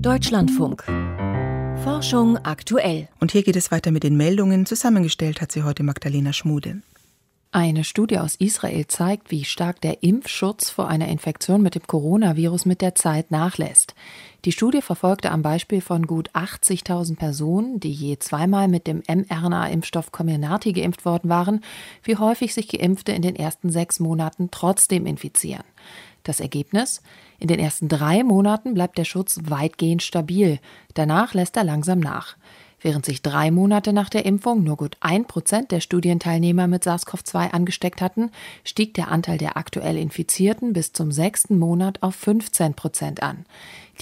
Deutschlandfunk. Forschung aktuell. Und hier geht es weiter mit den Meldungen. Zusammengestellt hat sie heute Magdalena Schmude. Eine Studie aus Israel zeigt, wie stark der Impfschutz vor einer Infektion mit dem Coronavirus mit der Zeit nachlässt. Die Studie verfolgte am Beispiel von gut 80.000 Personen, die je zweimal mit dem mRNA-Impfstoff Comirnaty geimpft worden waren, wie häufig sich Geimpfte in den ersten sechs Monaten trotzdem infizieren. Das Ergebnis? In den ersten drei Monaten bleibt der Schutz weitgehend stabil, danach lässt er langsam nach. Während sich drei Monate nach der Impfung nur gut ein Prozent der Studienteilnehmer mit SARS-CoV-2 angesteckt hatten, stieg der Anteil der aktuell Infizierten bis zum sechsten Monat auf 15 Prozent an.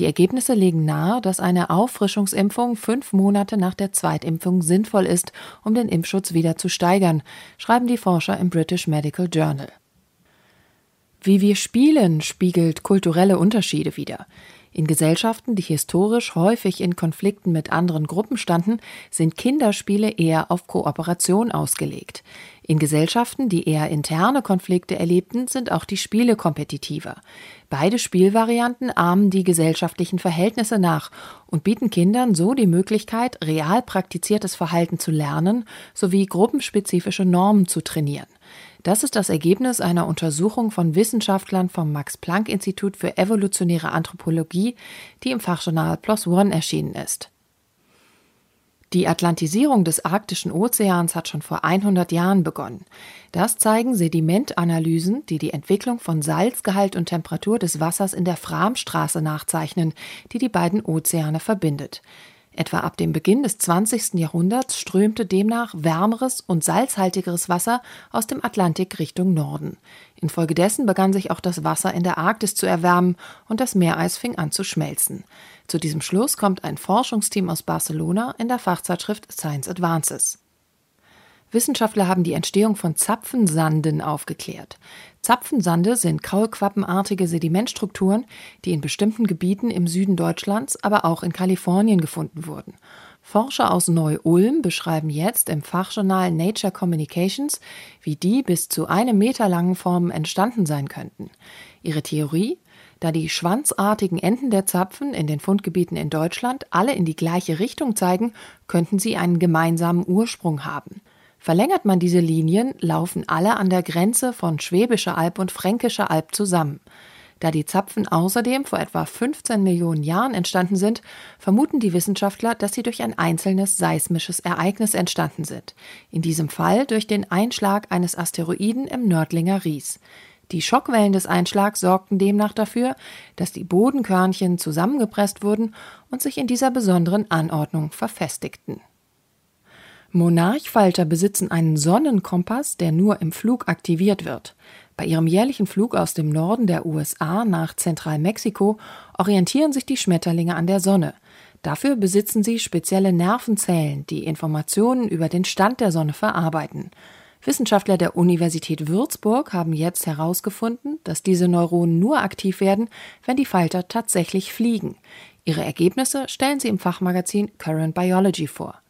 Die Ergebnisse legen nahe, dass eine Auffrischungsimpfung fünf Monate nach der Zweitimpfung sinnvoll ist, um den Impfschutz wieder zu steigern, schreiben die Forscher im British Medical Journal. Wie wir spielen, spiegelt kulturelle Unterschiede wider. In Gesellschaften, die historisch häufig in Konflikten mit anderen Gruppen standen, sind Kinderspiele eher auf Kooperation ausgelegt. In Gesellschaften, die eher interne Konflikte erlebten, sind auch die Spiele kompetitiver. Beide Spielvarianten ahmen die gesellschaftlichen Verhältnisse nach und bieten Kindern so die Möglichkeit, real praktiziertes Verhalten zu lernen sowie gruppenspezifische Normen zu trainieren. Das ist das Ergebnis einer Untersuchung von Wissenschaftlern vom Max-Planck-Institut für evolutionäre Anthropologie, die im Fachjournal PLOS ONE erschienen ist. Die Atlantisierung des arktischen Ozeans hat schon vor 100 Jahren begonnen. Das zeigen Sedimentanalysen, die die Entwicklung von Salzgehalt und Temperatur des Wassers in der Framstraße nachzeichnen, die die beiden Ozeane verbindet. Etwa ab dem Beginn des 20. Jahrhunderts strömte demnach wärmeres und salzhaltigeres Wasser aus dem Atlantik Richtung Norden. Infolgedessen begann sich auch das Wasser in der Arktis zu erwärmen und das Meereis fing an zu schmelzen. Zu diesem Schluss kommt ein Forschungsteam aus Barcelona in der Fachzeitschrift Science Advances. Wissenschaftler haben die Entstehung von Zapfensanden aufgeklärt. Zapfensande sind kaulquappenartige Sedimentstrukturen, die in bestimmten Gebieten im Süden Deutschlands, aber auch in Kalifornien gefunden wurden. Forscher aus Neu-Ulm beschreiben jetzt im Fachjournal Nature Communications, wie die bis zu einem Meter langen Formen entstanden sein könnten. Ihre Theorie? Da die schwanzartigen Enden der Zapfen in den Fundgebieten in Deutschland alle in die gleiche Richtung zeigen, könnten sie einen gemeinsamen Ursprung haben. Verlängert man diese Linien, laufen alle an der Grenze von Schwäbischer Alb und Fränkischer Alb zusammen. Da die Zapfen außerdem vor etwa 15 Millionen Jahren entstanden sind, vermuten die Wissenschaftler, dass sie durch ein einzelnes seismisches Ereignis entstanden sind. In diesem Fall durch den Einschlag eines Asteroiden im Nördlinger Ries. Die Schockwellen des Einschlags sorgten demnach dafür, dass die Bodenkörnchen zusammengepresst wurden und sich in dieser besonderen Anordnung verfestigten. Monarchfalter besitzen einen Sonnenkompass, der nur im Flug aktiviert wird. Bei ihrem jährlichen Flug aus dem Norden der USA nach Zentralmexiko orientieren sich die Schmetterlinge an der Sonne. Dafür besitzen sie spezielle Nervenzellen, die Informationen über den Stand der Sonne verarbeiten. Wissenschaftler der Universität Würzburg haben jetzt herausgefunden, dass diese Neuronen nur aktiv werden, wenn die Falter tatsächlich fliegen. Ihre Ergebnisse stellen sie im Fachmagazin Current Biology vor.